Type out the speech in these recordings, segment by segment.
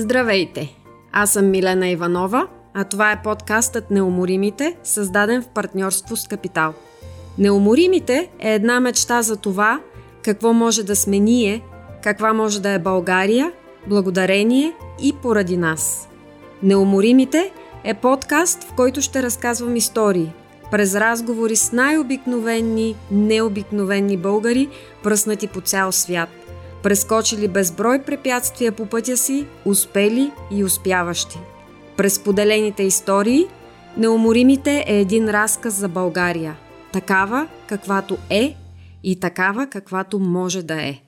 Здравейте! Аз съм Милена Иванова, а това е подкастът Неуморимите, създаден в партньорство с Капитал. Неуморимите е една мечта за това, какво може да сме ние, каква може да е България, благодарение и поради нас. Неуморимите е подкаст, в който ще разказвам истории, през разговори с най-обикновени, необикновени българи, пръснати по цял свят – прескочили безброй препятствия по пътя си, успели и успяващи. През поделените истории, Неуморимите е един разказ за България. Такава, каквато е и такава, каквато може да е.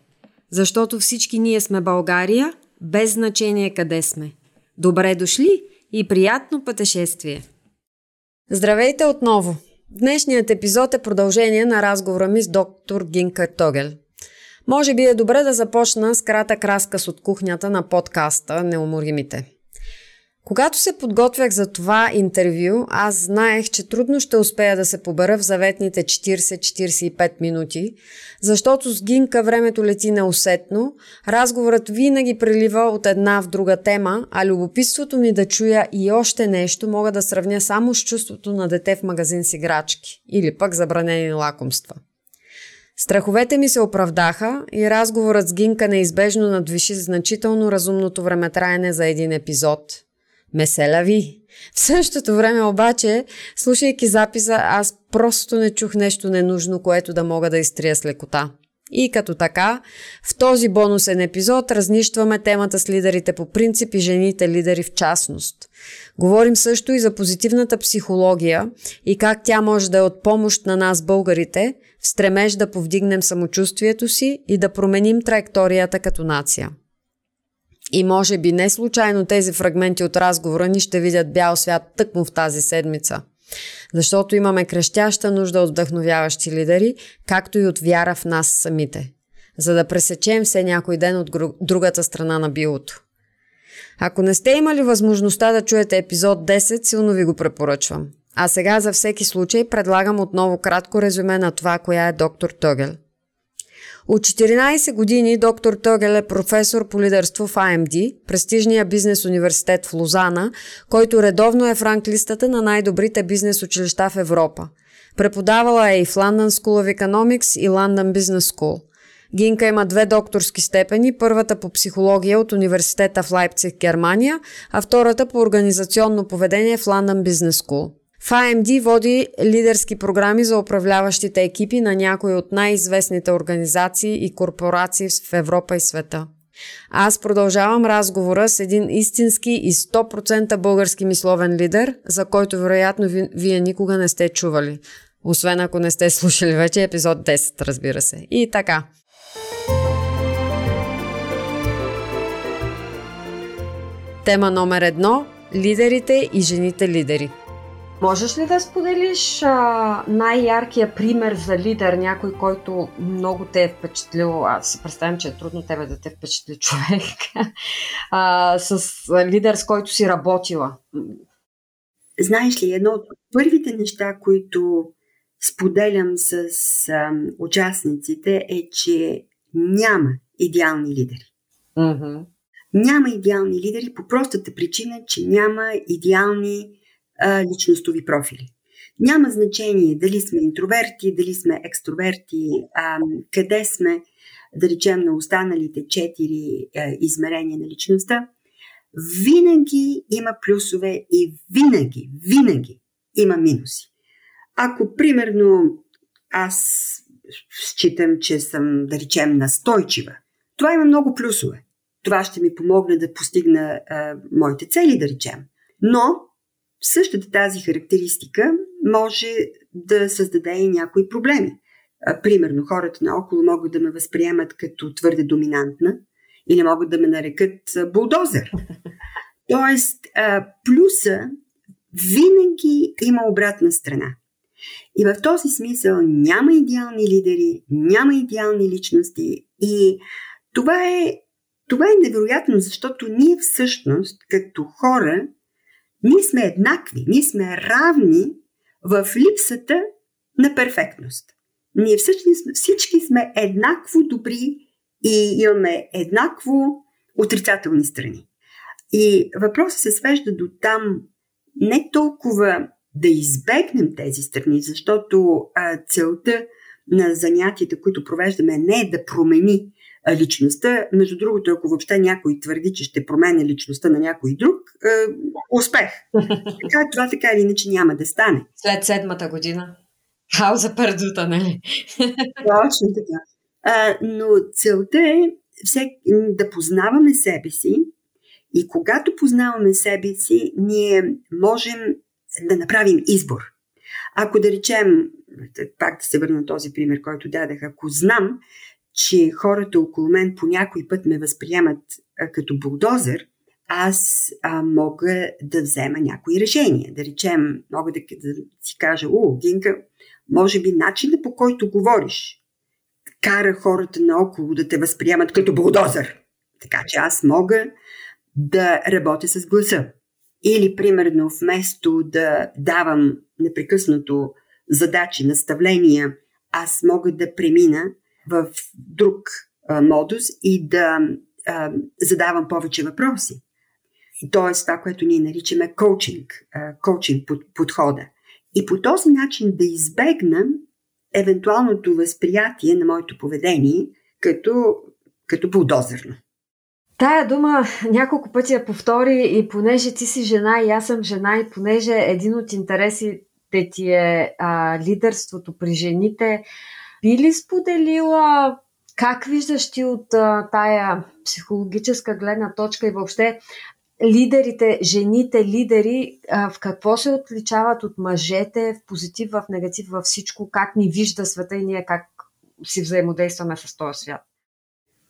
Защото всички ние сме България, без значение къде сме. Добре дошли и приятно пътешествие! Здравейте отново! Днешният епизод е продължение на разговора ми с доктор Гинка Тогел – може би е добре да започна с кратък разказ от кухнята на подкаста Неуморимите. Когато се подготвях за това интервю, аз знаех, че трудно ще успея да се побера в заветните 40-45 минути, защото с Гинка времето лети неусетно, разговорът винаги прелива от една в друга тема, а любопитството ми да чуя и още нещо мога да сравня само с чувството на дете в магазин с играчки или пък забранени лакомства – Страховете ми се оправдаха и разговорът с Гинка неизбежно надвиши значително разумното времетраене за един епизод. Меселя ви! В същото време обаче, слушайки записа, аз просто не чух нещо ненужно, което да мога да изтрия с лекота. И като така, в този бонусен епизод разнищваме темата с лидерите по принцип и жените лидери в частност. Говорим също и за позитивната психология и как тя може да е от помощ на нас българите в стремеж да повдигнем самочувствието си и да променим траекторията като нация. И може би не случайно тези фрагменти от разговора ни ще видят бял свят тъкмо в тази седмица – защото имаме крещяща нужда от вдъхновяващи лидери, както и от вяра в нас самите, за да пресечем все някой ден от другата страна на билото. Ако не сте имали възможността да чуете епизод 10, силно ви го препоръчвам. А сега за всеки случай предлагам отново кратко резюме на това, коя е доктор Тогел – от 14 години доктор Тогел е професор по лидерство в AMD, престижния бизнес университет в Лозана, който редовно е в ранглистата на най-добрите бизнес училища в Европа. Преподавала е и в London School of Economics и London Business School. Гинка има две докторски степени, първата по психология от университета в Лайпциг, Германия, а втората по организационно поведение в London Business School. В AMD води лидерски програми за управляващите екипи на някои от най-известните организации и корпорации в Европа и света. Аз продължавам разговора с един истински и 100% български мисловен лидер, за който вероятно ви, вие никога не сте чували. Освен ако не сте слушали вече епизод 10, разбира се. И така. Тема номер едно – лидерите и жените лидери – Можеш ли да споделиш а, най-яркия пример за лидер, някой, който много те е впечатлил? Аз си представям, че е трудно тебе да те впечатли човек. а, с лидер, с който си работила. Знаеш ли, едно от първите неща, които споделям с а, участниците е, че няма идеални лидери. Mm-hmm. Няма идеални лидери по простата причина, че няма идеални личностови профили. Няма значение дали сме интроверти, дали сме екстроверти, а, къде сме, да речем, на останалите четири а, измерения на личността. Винаги има плюсове и винаги, винаги има минуси. Ако, примерно, аз считам, че съм, да речем, настойчива, това има много плюсове. Това ще ми помогне да постигна а, моите цели, да речем. Но същата тази характеристика може да създаде и някои проблеми. Примерно, хората наоколо могат да ме възприемат като твърде доминантна или могат да ме нарекат булдозер. Тоест, плюса винаги има обратна страна. И в този смисъл няма идеални лидери, няма идеални личности и това е, това е невероятно, защото ние всъщност като хора ние сме еднакви, ние сме равни в липсата на перфектност. Ние всички, всички сме еднакво добри и имаме еднакво отрицателни страни. И въпросът се свежда до там не толкова да избегнем тези страни, защото а, целта на занятията, които провеждаме, не е да промени личността. Между другото, ако въобще някой твърди, че ще променя личността на някой друг, е, успех. Така, това така или иначе няма да стане. След седмата година. Хауза пердута, нали? Точно така. А, но целта е всек, да познаваме себе си и когато познаваме себе си, ние можем да направим избор. Ако да речем, пак да се върна този пример, който дадах, ако знам, че хората около мен по някой път ме възприемат а, като булдозер, аз а, мога да взема някои решения. Да речем, мога да, да си кажа, о, Гинка, може би начинът по който говориш кара хората наоколо да те възприемат като булдозер. Така че аз мога да работя с гласа. Или, примерно, вместо да давам непрекъснато задачи, наставления, аз мога да премина в друг а, модус и да а, задавам повече въпроси. Тоест, това, което ние наричаме коучинг, а, коучинг под, подхода. И по този начин да избегна евентуалното възприятие на моето поведение като, като булдозерно. Тая дума няколко пъти я повтори и понеже ти си жена и аз съм жена и понеже един от интересите ти е а, лидерството при жените, би ли споделила как виждаш ти от а, тая психологическа гледна точка и въобще лидерите, жените лидери, а, в какво се отличават от мъжете в позитив, в негатив, във всичко, как ни вижда света и ние как си взаимодействаме с този свят?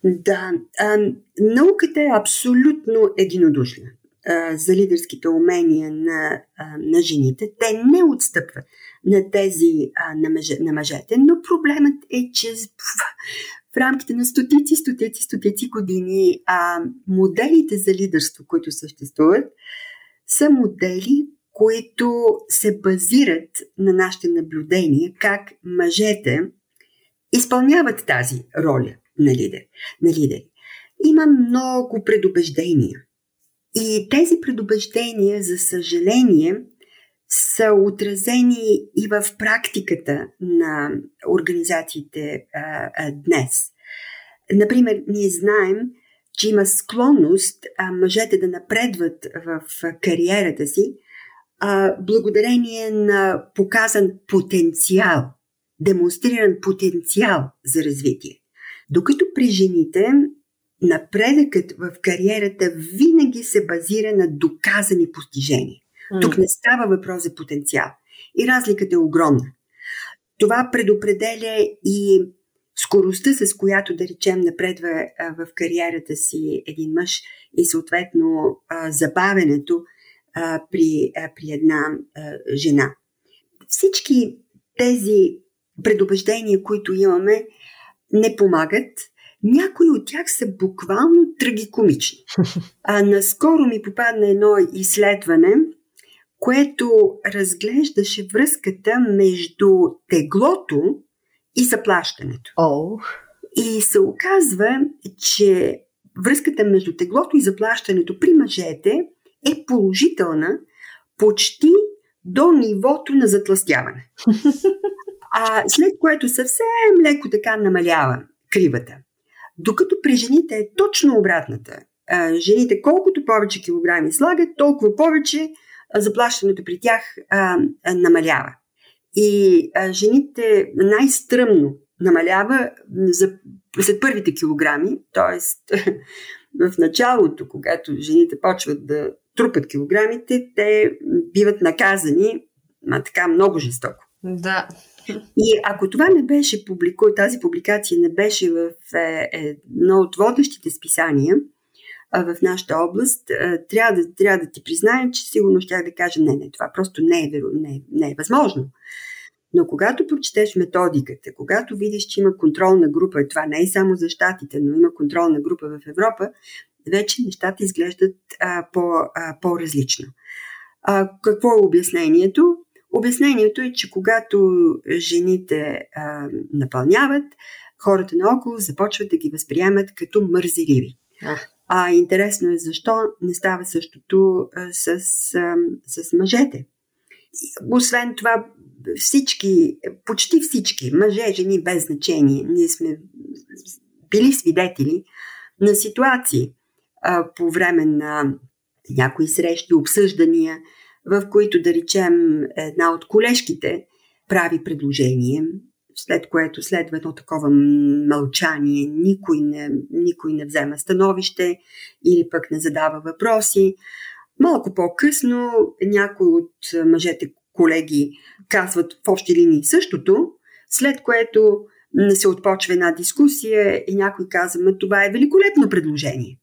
Да, а, науката е абсолютно единодушна за лидерските умения на, на жените. Те не отстъпват на тези на, мъже, на мъжете, но проблемът е, че в рамките на стотици, стотици, стотици години а, моделите за лидерство, които съществуват, са модели, които се базират на нашите наблюдения, как мъжете изпълняват тази роля на лидер. На лидери. Има много предубеждения. И тези предубеждения, за съжаление, са отразени и в практиката на организациите а, а, днес. Например, ние знаем, че има склонност а, мъжете да напредват в кариерата си а, благодарение на показан потенциал, демонстриран потенциал за развитие. Докато при жените напредъкът в кариерата винаги се базира на доказани постижения. Mm. Тук не става въпрос за потенциал. И разликата е огромна. Това предопределя и скоростта, с която, да речем, напредва в кариерата си един мъж и съответно забавенето при, при една жена. Всички тези предубеждения, които имаме, не помагат. Някои от тях са буквално трагикомични. А наскоро ми попадна едно изследване, което разглеждаше връзката между теглото и заплащането. Oh. И се оказва, че връзката между теглото и заплащането при мъжете е положителна почти до нивото на затластяване. А след което съвсем леко така намалява кривата. Докато при жените е точно обратната. Жените колкото повече килограми слагат, толкова повече заплащането при тях намалява. И жените най-стръмно намалява за, след първите килограми, т.е. в началото, когато жените почват да трупат килограмите, те биват наказани а, така много жестоко. Да. И ако това не беше публику, тази публикация не беше в е, едно от водещите списания, в нашата област, трябва да, трябва да ти призная, че сигурно ще да кажа, не, не, това просто не е, не, не е възможно. Но когато прочетеш методиката, когато видиш, че има контролна група, това не е само за щатите, но има контролна група в Европа, вече нещата изглеждат а, по, а, по-различно. А, какво е обяснението? Обяснението е, че когато жените а, напълняват, хората наоколо започват да ги възприемат като мързеливи. А интересно е защо не става същото с, с мъжете. Освен това, всички, почти всички, мъже, жени, без значение, ние сме били свидетели на ситуации а, по време на някои срещи, обсъждания, в които, да речем, една от колежките прави предложение, след което следва едно такова мълчание, никой не, никой не взема становище или пък не задава въпроси. Малко по-късно някои от мъжете колеги казват в общи линии същото, след което се отпочва една дискусия и някой казва, това е великолепно предложение.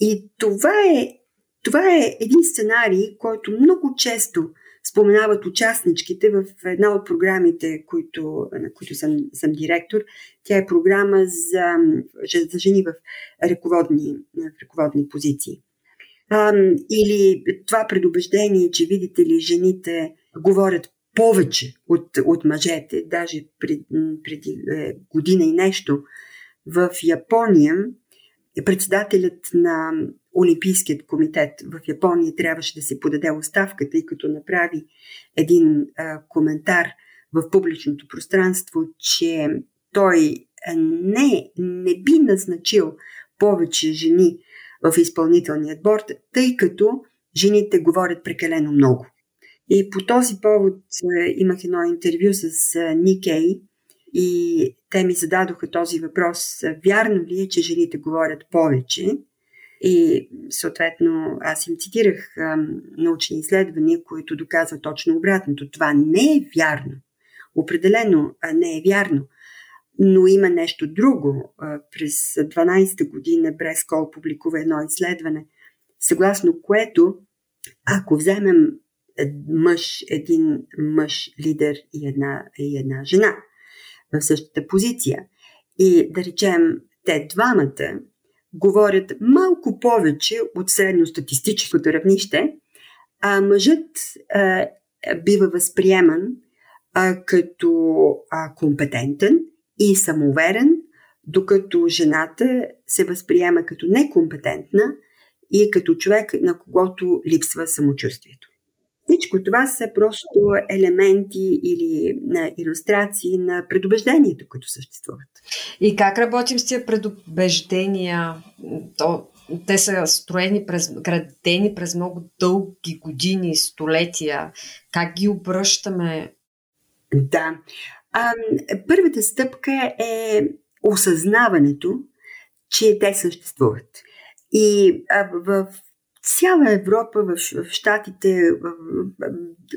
И това е, това е един сценарий, който много често споменават участничките в една от програмите, които, на които съм, съм директор. Тя е програма за, за жени в ръководни, в ръководни позиции. А, или това предубеждение, че видите ли, жените говорят повече от, от мъжете, даже пред, преди е, година и нещо, в Япония председателят на Олимпийският комитет в Япония трябваше да се подаде оставка, тъй като направи един а, коментар в публичното пространство, че той не, не би назначил повече жени в изпълнителният борт, тъй като жените говорят прекалено много. И по този повод имах едно интервю с Никей и те ми зададоха този въпрос. Вярно ли е, че жените говорят повече? И съответно аз им цитирах а, научни изследвания, които доказват точно обратното. Това не е вярно. Определено а не е вярно. Но има нещо друго. А, през 12-та година Брескол публикува едно изследване, съгласно което ако вземем мъж, един мъж лидер и една, и една жена в същата позиция. И да речем, те двамата говорят малко повече от средностатистическото равнище, а мъжът а, бива възприеман а, като а, компетентен и самоуверен, докато жената се възприема като некомпетентна и като човек, на когото липсва самочувствието. Всичко това са просто елементи или на иллюстрации на предубежденията, които съществуват. И как работим с тия предубеждения? То, те са строени през, градени през много дълги години, столетия. Как ги обръщаме? Да. А, първата стъпка е осъзнаването, че те съществуват. И а, в цяла Европа, в, в Штатите,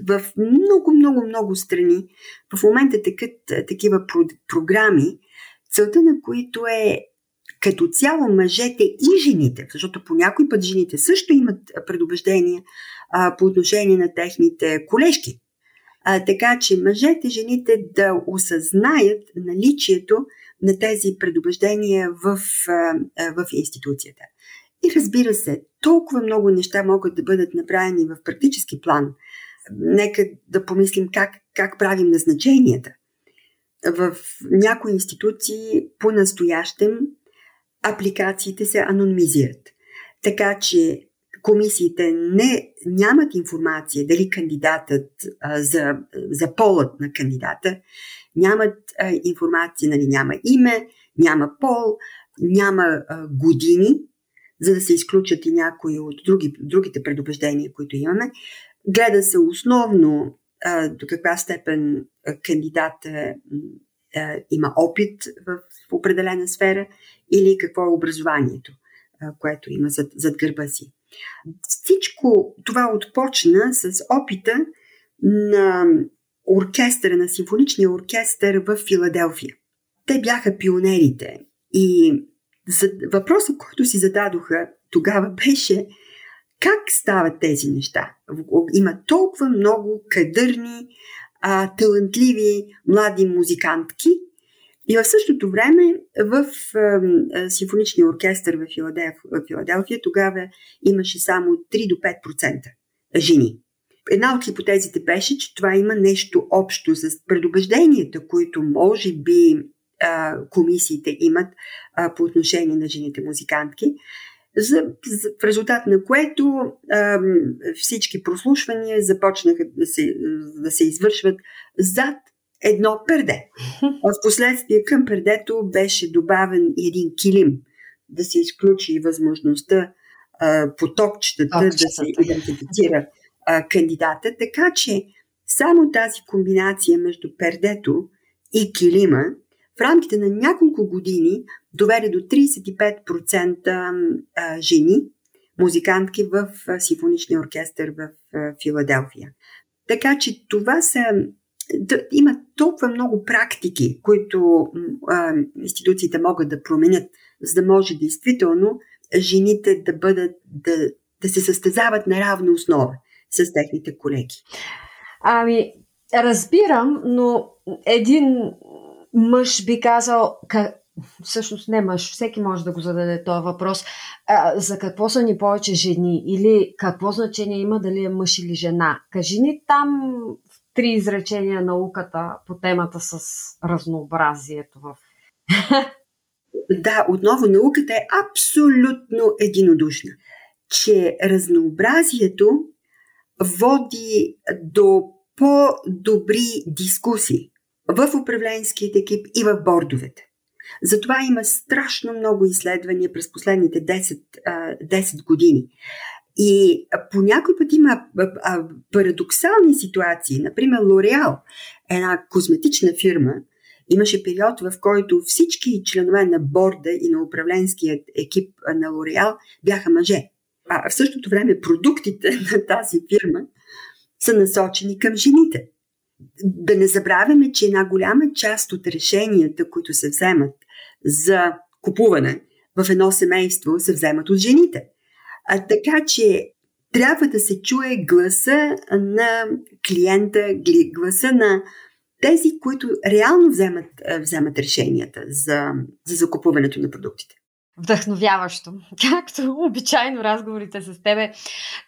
в, много, много, много страни, в момента текат такива про, програми, целта на които е като цяло мъжете и жените, защото по някой път жените също имат предубеждения а, по отношение на техните колежки. А, така че мъжете, жените да осъзнаят наличието на тези предубеждения в, а, в институцията. И разбира се, толкова много неща могат да бъдат направени в практически план. Нека да помислим как, как правим назначенията. В някои институции по-настоящем апликациите се анонимизират. Така че комисиите не, нямат информация дали кандидатът а, за, за полът на кандидата, нямат а, информация, нали, няма име, няма пол, няма а, години за да се изключат и някои от други, другите предубеждения, които имаме. Гледа се основно а, до каква степен кандидата а, има опит в, определена сфера или какво е образованието, а, което има зад, зад гърба си. Всичко това отпочна с опита на оркестъра, на симфоничния оркестър в Филаделфия. Те бяха пионерите и въпросът, който си зададоха тогава беше как стават тези неща? Има толкова много кадърни, а, талантливи млади музикантки и в същото време в а, симфоничния оркестър в Филаделфия, в Филаделфия тогава имаше само 3 до 5% жени. Една от хипотезите беше, че това има нещо общо с предубежденията, които може би а, комисиите имат а, по отношение на жените музикантки, за, за, в резултат на което а, всички прослушвания започнаха да се, да се извършват зад едно перде. В последствие към пердето беше добавен един килим, да се изключи възможността а, потокчетата да се идентифицира а, кандидата, така че само тази комбинация между пердето и килима в рамките на няколко години доведе до 35% жени, музикантки в симфоничния оркестър в Филаделфия. Така че това са. Има толкова много практики, които институциите могат да променят, за да може действително жените да бъдат, да, да се състезават на равна основа с техните колеги. Ами, разбирам, но един мъж би казал, всъщност не мъж, всеки може да го зададе този въпрос, а, за какво са ни повече жени или какво значение има дали е мъж или жена. Кажи ни там в три изречения науката по темата с разнообразието в... Да, отново науката е абсолютно единодушна, че разнообразието води до по-добри дискусии в управленският екип и в бордовете. Затова има страшно много изследвания през последните 10, 10 години. И по път има парадоксални ситуации. Например, Лореал, една козметична фирма, имаше период, в който всички членове на борда и на управленският екип на Лореал бяха мъже. А в същото време продуктите на тази фирма са насочени към жените. Да не забравяме, че една голяма част от решенията, които се вземат за купуване в едно семейство, се вземат от жените. А, така че трябва да се чуе гласа на клиента, гласа на тези, които реално вземат, вземат решенията за, за закупуването на продуктите вдъхновяващо. Както обичайно разговорите с тебе.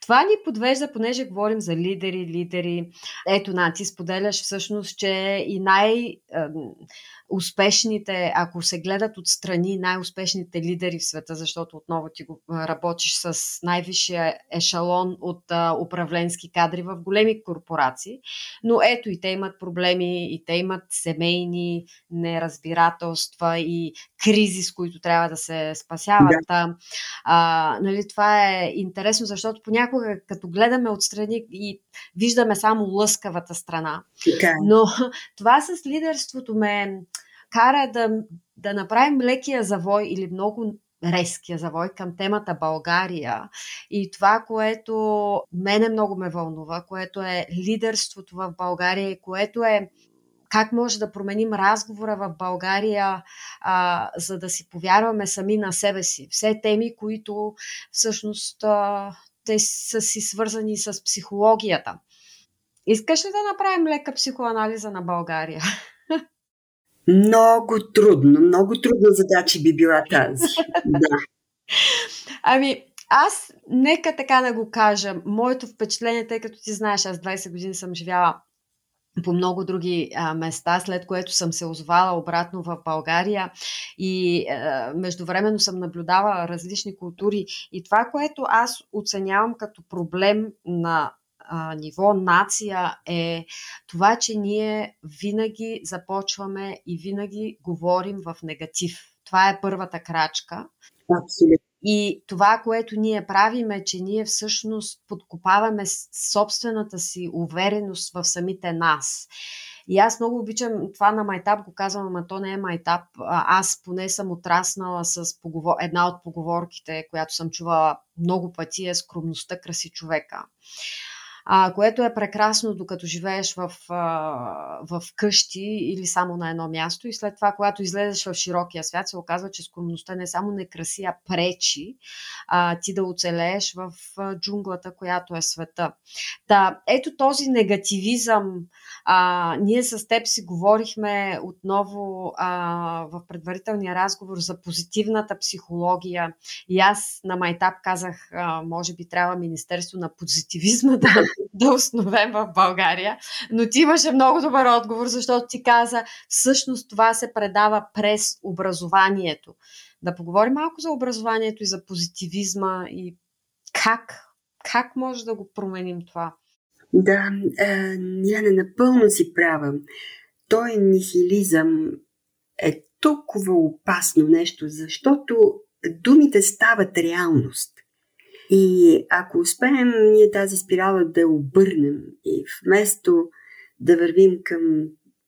Това ни подвежда, понеже говорим за лидери, лидери. Ето, на, ти споделяш всъщност, че и най- успешните, ако се гледат отстрани най-успешните лидери в света, защото отново ти го работиш с най-висшия ешалон от а, управленски кадри в големи корпорации, но ето и те имат проблеми, и те имат семейни неразбирателства и кризи, с които трябва да се спасяват. Да. А, нали, това е интересно, защото понякога като гледаме отстрани и виждаме само лъскавата страна. Okay. Но това с лидерството ме кара да, да направим лекия завой или много резкия завой към темата България и това, което мене много ме вълнува, което е лидерството в България и което е как може да променим разговора в България, а, за да си повярваме сами на себе си. Все теми, които всъщност а, те са си свързани с психологията. Искаш ли да направим лека психоанализа на България? Много трудно, много трудна задача би била тази. Да. Ами, аз нека така да го кажа. Моето впечатление, тъй като ти знаеш, аз 20 години съм живяла по много други а, места, след което съм се озвала обратно в България и а, междувременно съм наблюдавала различни култури. И това, което аз оценявам като проблем на а, ниво нация е това, че ние винаги започваме и винаги говорим в негатив. Това е първата крачка. Абсолютно. И това, което ние правим е, че ние всъщност подкопаваме собствената си увереност в самите нас. И аз много обичам това на майтап, го казвам, ама то не е майтап. Аз поне съм отраснала с поговор... една от поговорките, която съм чувала много пъти е скромността краси човека а, което е прекрасно, докато живееш в, а, в къщи или само на едно място. И след това, когато излезеш в широкия свят, се оказва, че скромността не само не краси, а пречи а, ти да оцелееш в а, джунглата, която е света. Да, ето този негативизъм. А, ние с теб си говорихме отново а, в предварителния разговор за позитивната психология. И аз на Майтап казах, а, може би трябва Министерство на позитивизма да да основем в България. Но ти имаше много добър отговор, защото ти каза, всъщност това се предава през образованието. Да поговорим малко за образованието и за позитивизма и как, как може да го променим това? Да, е, не напълно си права. Той нихилизъм е толкова опасно нещо, защото думите стават реалност. И ако успеем ние тази спирала да обърнем и вместо да вървим към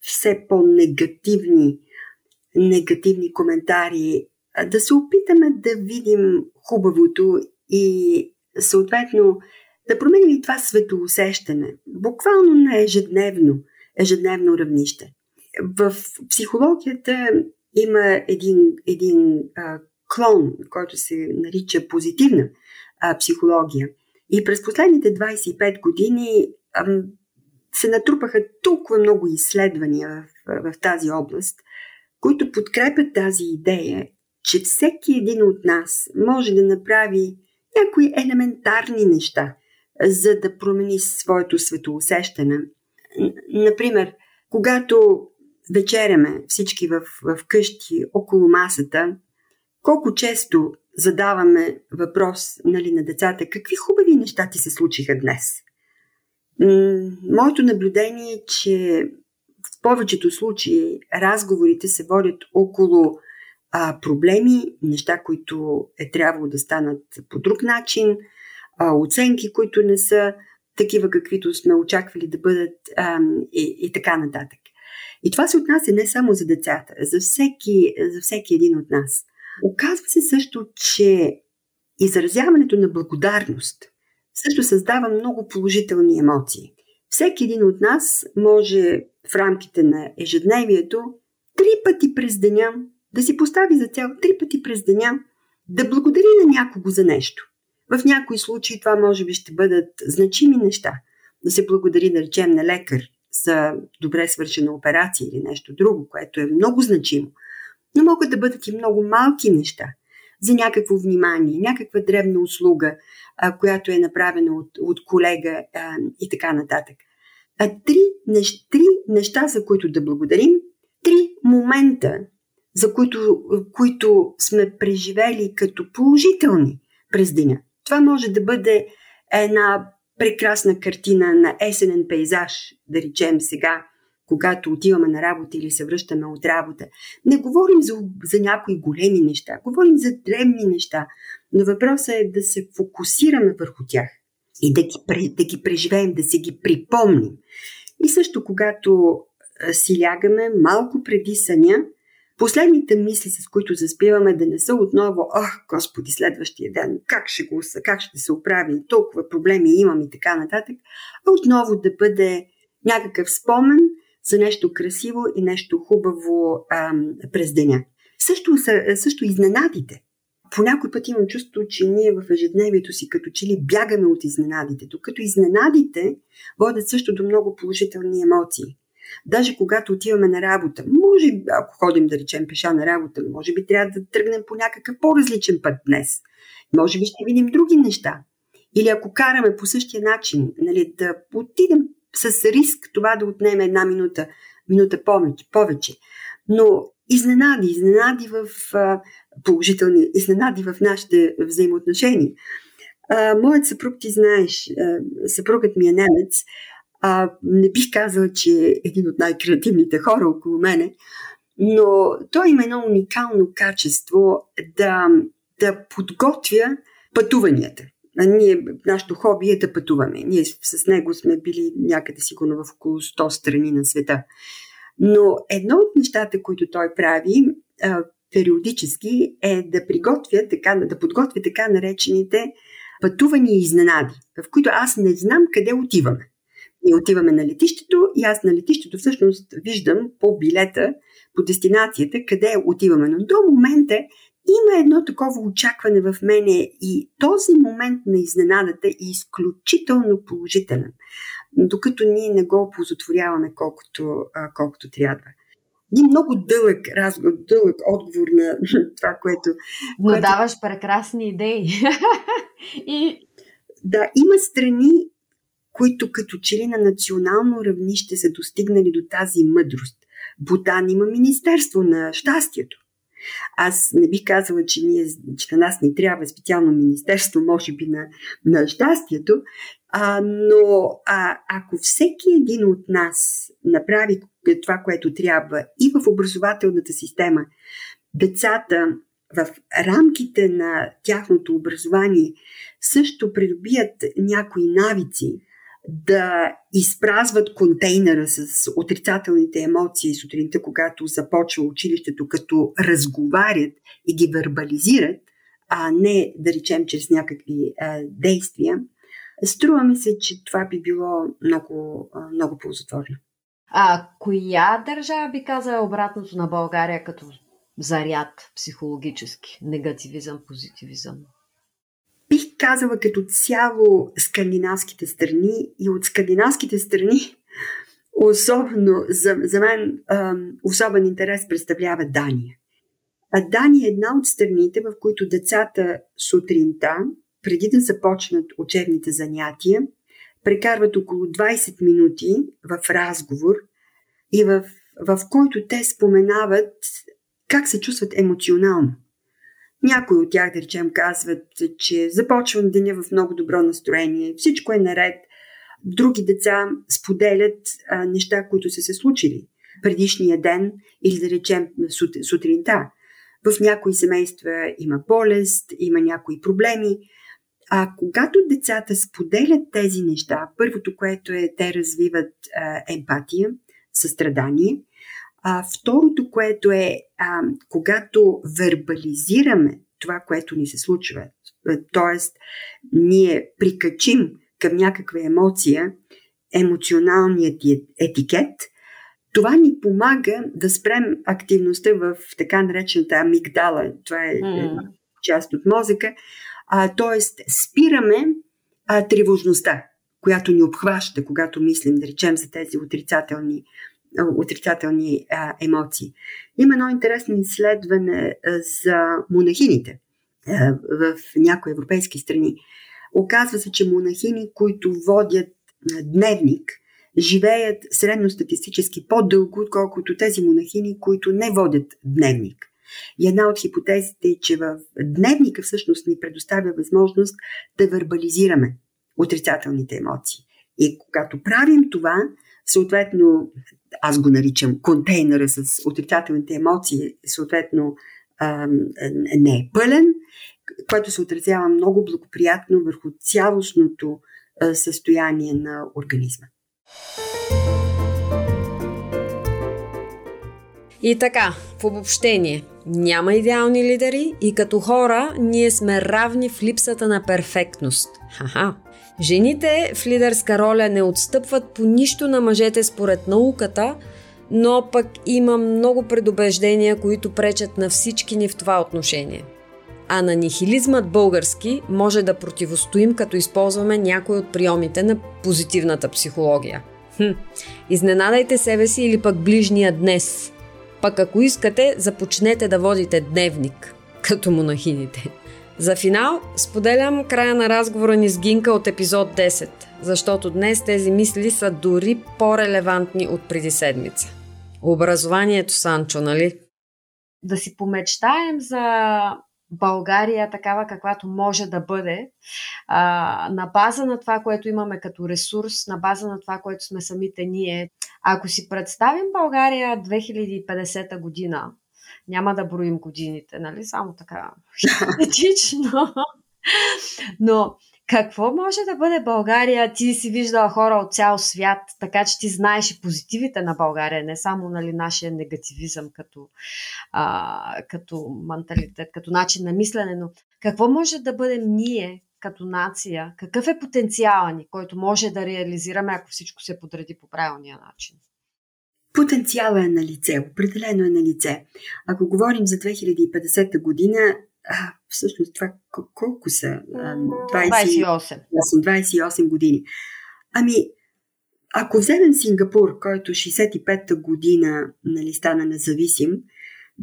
все по-негативни негативни коментари, да се опитаме да видим хубавото и съответно да променим и това светоусещане, буквално на ежедневно, ежедневно равнище. В психологията има един, един а, клон, който се нарича позитивна а, психология. И през последните 25 години а, се натрупаха толкова много изследвания в, в, в тази област, които подкрепят тази идея, че всеки един от нас може да направи някои елементарни неща, за да промени своето светоусещане. Например, когато вечеряме всички в, в къщи около масата, колко често задаваме въпрос нали, на децата, какви хубави неща ти се случиха днес? Моето наблюдение е, че в повечето случаи разговорите се водят около а, проблеми, неща, които е трябвало да станат по друг начин, а, оценки, които не са такива, каквито сме очаквали да бъдат а, и, и така нататък. И това се отнася не само за децата, за всеки, за всеки един от нас. Оказва се също, че изразяването на благодарност също създава много положителни емоции. Всеки един от нас може в рамките на ежедневието три пъти през деня да си постави за цел три пъти през деня да благодари на някого за нещо. В някои случаи това може би ще бъдат значими неща. Да се благодари, да речем, на лекар за добре свършена операция или нещо друго, което е много значимо. Но могат да бъдат и много малки неща за някакво внимание, някаква дребна услуга, а, която е направена от, от колега а, и така нататък. А три, неща, три неща, за които да благодарим, три момента, за които, които сме преживели като положителни през деня. Това може да бъде една прекрасна картина на есенен пейзаж, да речем сега, когато отиваме на работа или се връщаме от работа. Не говорим за, за някои големи неща, говорим за древни неща, но въпросът е да се фокусираме върху тях и да ги, да ги преживеем, да си ги припомним. И също когато си лягаме малко преди съня, Последните мисли, с които заспиваме, да не са отново, ах, Господи, следващия ден, как ще, го, как ще се оправи, толкова проблеми имам и така нататък, а отново да бъде някакъв спомен за нещо красиво и нещо хубаво ам, през деня. Също, също изненадите. По някой път имам чувство, че ние в ежедневието си като че ли бягаме от изненадите, докато изненадите водят също до много положителни емоции. Даже когато отиваме на работа, може, ако ходим да речем пеша на работа, може би трябва да тръгнем по някакъв по-различен път днес. Може би ще видим други неща. Или ако караме по същия начин, нали, да отидем с риск това да отнеме една минута, минута повече. Но изненади, изненади в а, положителни, изненади в нашите взаимоотношения. А, моят съпруг, ти знаеш, съпругът ми е немец, а, не бих казала, че е един от най-креативните хора около мене, но той има едно уникално качество да, да подготвя пътуванията. Ние, нашето хоби е да пътуваме. Ние с него сме били някъде сигурно в около 100 страни на света. Но едно от нещата, които той прави а, периодически е да приготвя, така, да подготвя така наречените пътувания и изненади, в които аз не знам къде отиваме. Ние отиваме на летището и аз на летището всъщност виждам по билета, по дестинацията, къде отиваме. Но до момента има едно такова очакване в мене и този момент на изненадата е изключително положителен, докато ние не го оползотворяваме колкото, колкото трябва. Един много дълъг разговор, дълъг отговор на това, което... Но което... даваш прекрасни идеи. и... Да, има страни, които като че ли на национално равнище са достигнали до тази мъдрост. Бутан има Министерство на щастието. Аз не бих казала, че, ние, че на нас не трябва специално министерство, може би на, на щастието, а, но а, ако всеки един от нас направи това, което трябва и в образователната система, децата в рамките на тяхното образование също придобият някои навици, да изпразват контейнера с отрицателните емоции сутринта, когато започва училището, като разговарят и ги вербализират, а не да речем чрез някакви а, действия, струва ми се, че това би било много, много ползотворно. А коя държава би казала обратното на България като заряд психологически? Негативизъм, позитивизъм? Бих казала като цяло скандинавските страни и от скандинавските страни особено за, за мен особен интерес представлява Дания. А Дания е една от страните, в които децата сутринта, преди да започнат учебните занятия, прекарват около 20 минути в разговор и в, в който те споменават как се чувстват емоционално. Някои от тях, да речем, казват, че започвам деня в много добро настроение, всичко е наред. Други деца споделят а, неща, които са се случили предишния ден или да речем сутринта. В някои семейства има болест, има някои проблеми. А когато децата споделят тези неща, първото, което е, те развиват а, емпатия, състрадание – а, второто, което е, а, когато вербализираме това, което ни се случва, т.е. ние прикачим към някаква емоция емоционалният етикет, това ни помага да спрем активността в така наречената амигдала. Това е mm. част от мозъка. т.е. спираме а, тревожността, която ни обхваща, когато мислим, да речем, за тези отрицателни отрицателни емоции. Има едно интересно изследване за монахините в някои европейски страни. Оказва се, че монахини, които водят дневник, живеят средностатистически по-дълго, отколкото тези монахини, които не водят дневник. И една от хипотезите е, че в дневника всъщност ни предоставя възможност да вербализираме отрицателните емоции. И когато правим това, съответно аз го наричам контейнера с отрицателните емоции, съответно не е пълен, което се отразява много благоприятно върху цялостното състояние на организма. И така, в обобщение, няма идеални лидери и като хора ние сме равни в липсата на перфектност. Ха-ха. Жените в лидерска роля не отстъпват по нищо на мъжете според науката, но пък има много предубеждения, които пречат на всички ни в това отношение. А на нихилизмът български може да противостоим, като използваме някои от приемите на позитивната психология. Хм, изненадайте себе си или пък ближния днес. Пък ако искате, започнете да водите дневник, като монахините. За финал споделям края на разговора ни с Гинка от епизод 10, защото днес тези мисли са дори по-релевантни от преди седмица. Образованието, Санчо, нали? Да си помечтаем за България такава каквато може да бъде, а, на база на това, което имаме като ресурс, на база на това, което сме самите ние. Ако си представим България 2050 година, няма да броим годините, нали? Само така хипотетично. Но какво може да бъде България? Ти си виждала хора от цял свят, така че ти знаеш и позитивите на България, не само нали, нашия негативизъм като, а, като менталитет, като начин на мислене, но какво може да бъдем ние като нация? Какъв е потенциала ни, който може да реализираме, ако всичко се подреди по правилния начин? Потенциала е на лице, определено е на лице. Ако говорим за 2050 година, а, всъщност това колко са? 20, 28. 28 години. Ами, ако вземем Сингапур, който 65-та година нали, стана независим,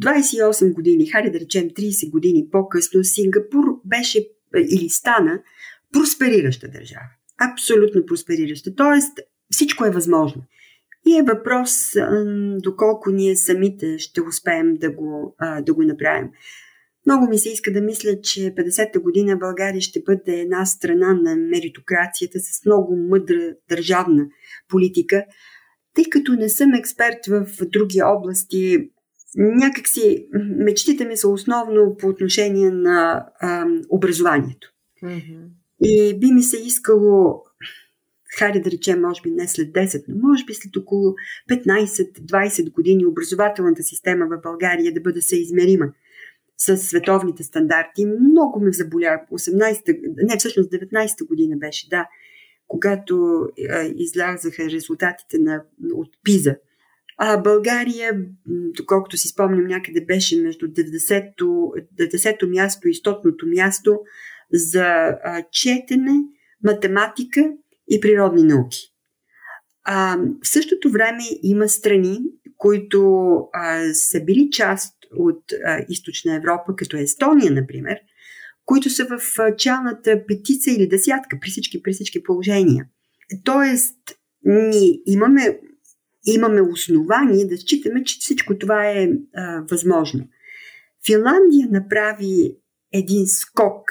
28 години, хайде да речем 30 години по-късно, Сингапур беше или стана просперираща държава. Абсолютно просперираща. Тоест, всичко е възможно. И е въпрос доколко ние самите ще успеем да го, да го направим. Много ми се иска да мисля, че 50-та година България ще бъде една страна на меритокрацията с много мъдра държавна политика. Тъй като не съм експерт в други области, някакси мечтите ми са основно по отношение на а, образованието. Mm-hmm. И би ми се искало, хайде да речем, може би не след 10, но може би след около 15-20 години образователната система в България да бъде съизмерима с световните стандарти. Много ме заболя. 18, не, всъщност 19 година беше, да, когато а, излязаха резултатите на, от ПИЗа. А България, доколкото си спомням, някъде беше между 90-то, 90-то място и 100-то място за а, четене, математика и природни науки. А, в същото време има страни, които а, са били част от а, източна Европа, като Естония, например, които са в челната петица или десятка при всички, при всички положения. Тоест, ние имаме, имаме основание да считаме, че всичко това е а, възможно. Финландия направи един скок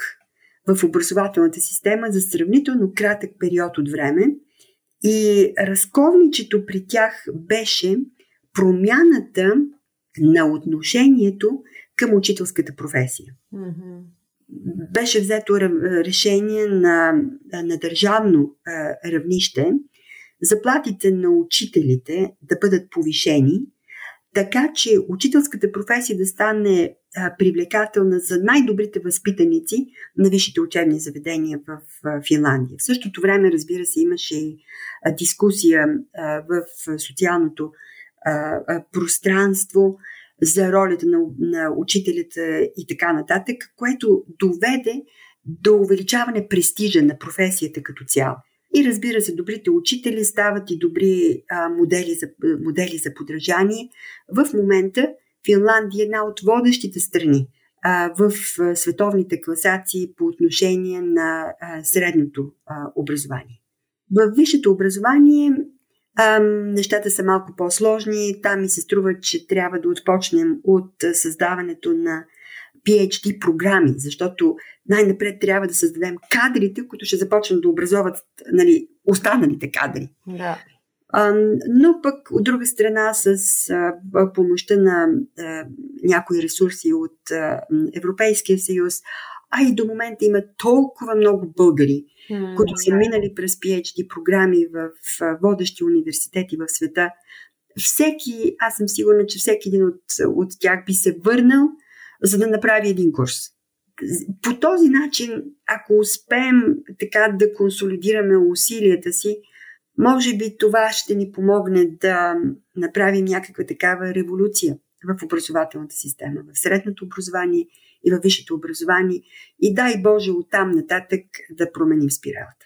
в образователната система за сравнително кратък период от време и разковничето при тях беше промяната на отношението към учителската професия. Mm-hmm. Беше взето решение на, на държавно равнище заплатите на учителите да бъдат повишени, така че учителската професия да стане привлекателна за най-добрите възпитаници на висшите учебни заведения в Финландия. В същото време, разбира се, имаше и дискусия в социалното пространство за ролята на, на учителите и така нататък, което доведе до увеличаване престижа на професията като цяло. И разбира се, добрите учители стават и добри а, модели, за, модели за подражание. В момента Финландия е една от водещите страни а, в а, световните класации по отношение на а, средното а, образование. В висшето образование а, нещата са малко по-сложни. Там ми се струва, че трябва да отпочнем от създаването на PhD програми, защото най-напред трябва да създадем кадрите, които ще започнат да образоват нали, останалите кадри. Да. Но пък от друга страна с помощта на някои ресурси от Европейския съюз, а и до момента има толкова много българи, mm, които са минали през PhD програми в, в водещи университети в света. Всеки, аз съм сигурна, че всеки един от, от тях би се върнал, за да направи един курс. По този начин, ако успеем така да консолидираме усилията си, може би това ще ни помогне да направим някаква такава революция в образователната система, в средното образование и във висшето образование и дай Боже оттам нататък да променим спиралата.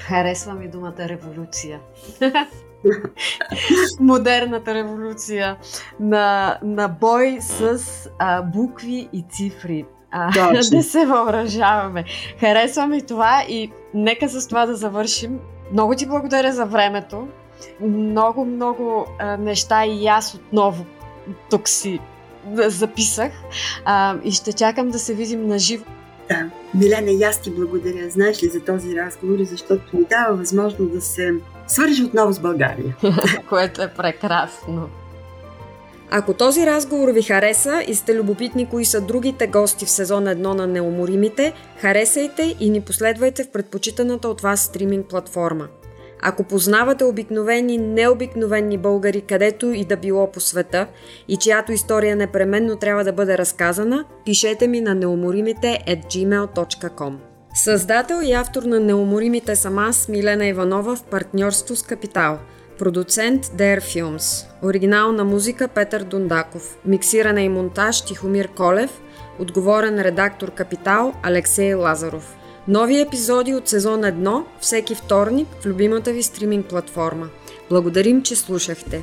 Харесва ми думата революция. Модерната революция на, на бой с а, букви и цифри. А, да се въоръжаваме. Харесва ми това и нека с това да завършим. Много ти благодаря за времето много, много а, неща и аз отново тук си записах а, и ще чакам да се видим на живо. Да, Милена, и аз ти благодаря, знаеш ли, за този разговор, защото ми дава възможност да се свържи отново с България. Което е прекрасно. Ако този разговор ви хареса и сте любопитни кои са другите гости в сезон 1 на Неуморимите, харесайте и ни последвайте в предпочитаната от вас стриминг платформа. Ако познавате обикновени, необикновени българи, където и да било по света и чиято история непременно трябва да бъде разказана, пишете ми на неуморимите at gmail.com. Създател и автор на Неуморимите съм аз, Милена Иванова, в партньорство с Капитал. Продуцент Dare Films. Оригинална музика Петър Дундаков. Миксиране и монтаж Тихомир Колев. Отговорен редактор Капитал Алексей Лазаров. Нови епизоди от сезон 1 всеки вторник в любимата ви стриминг платформа. Благодарим, че слушахте!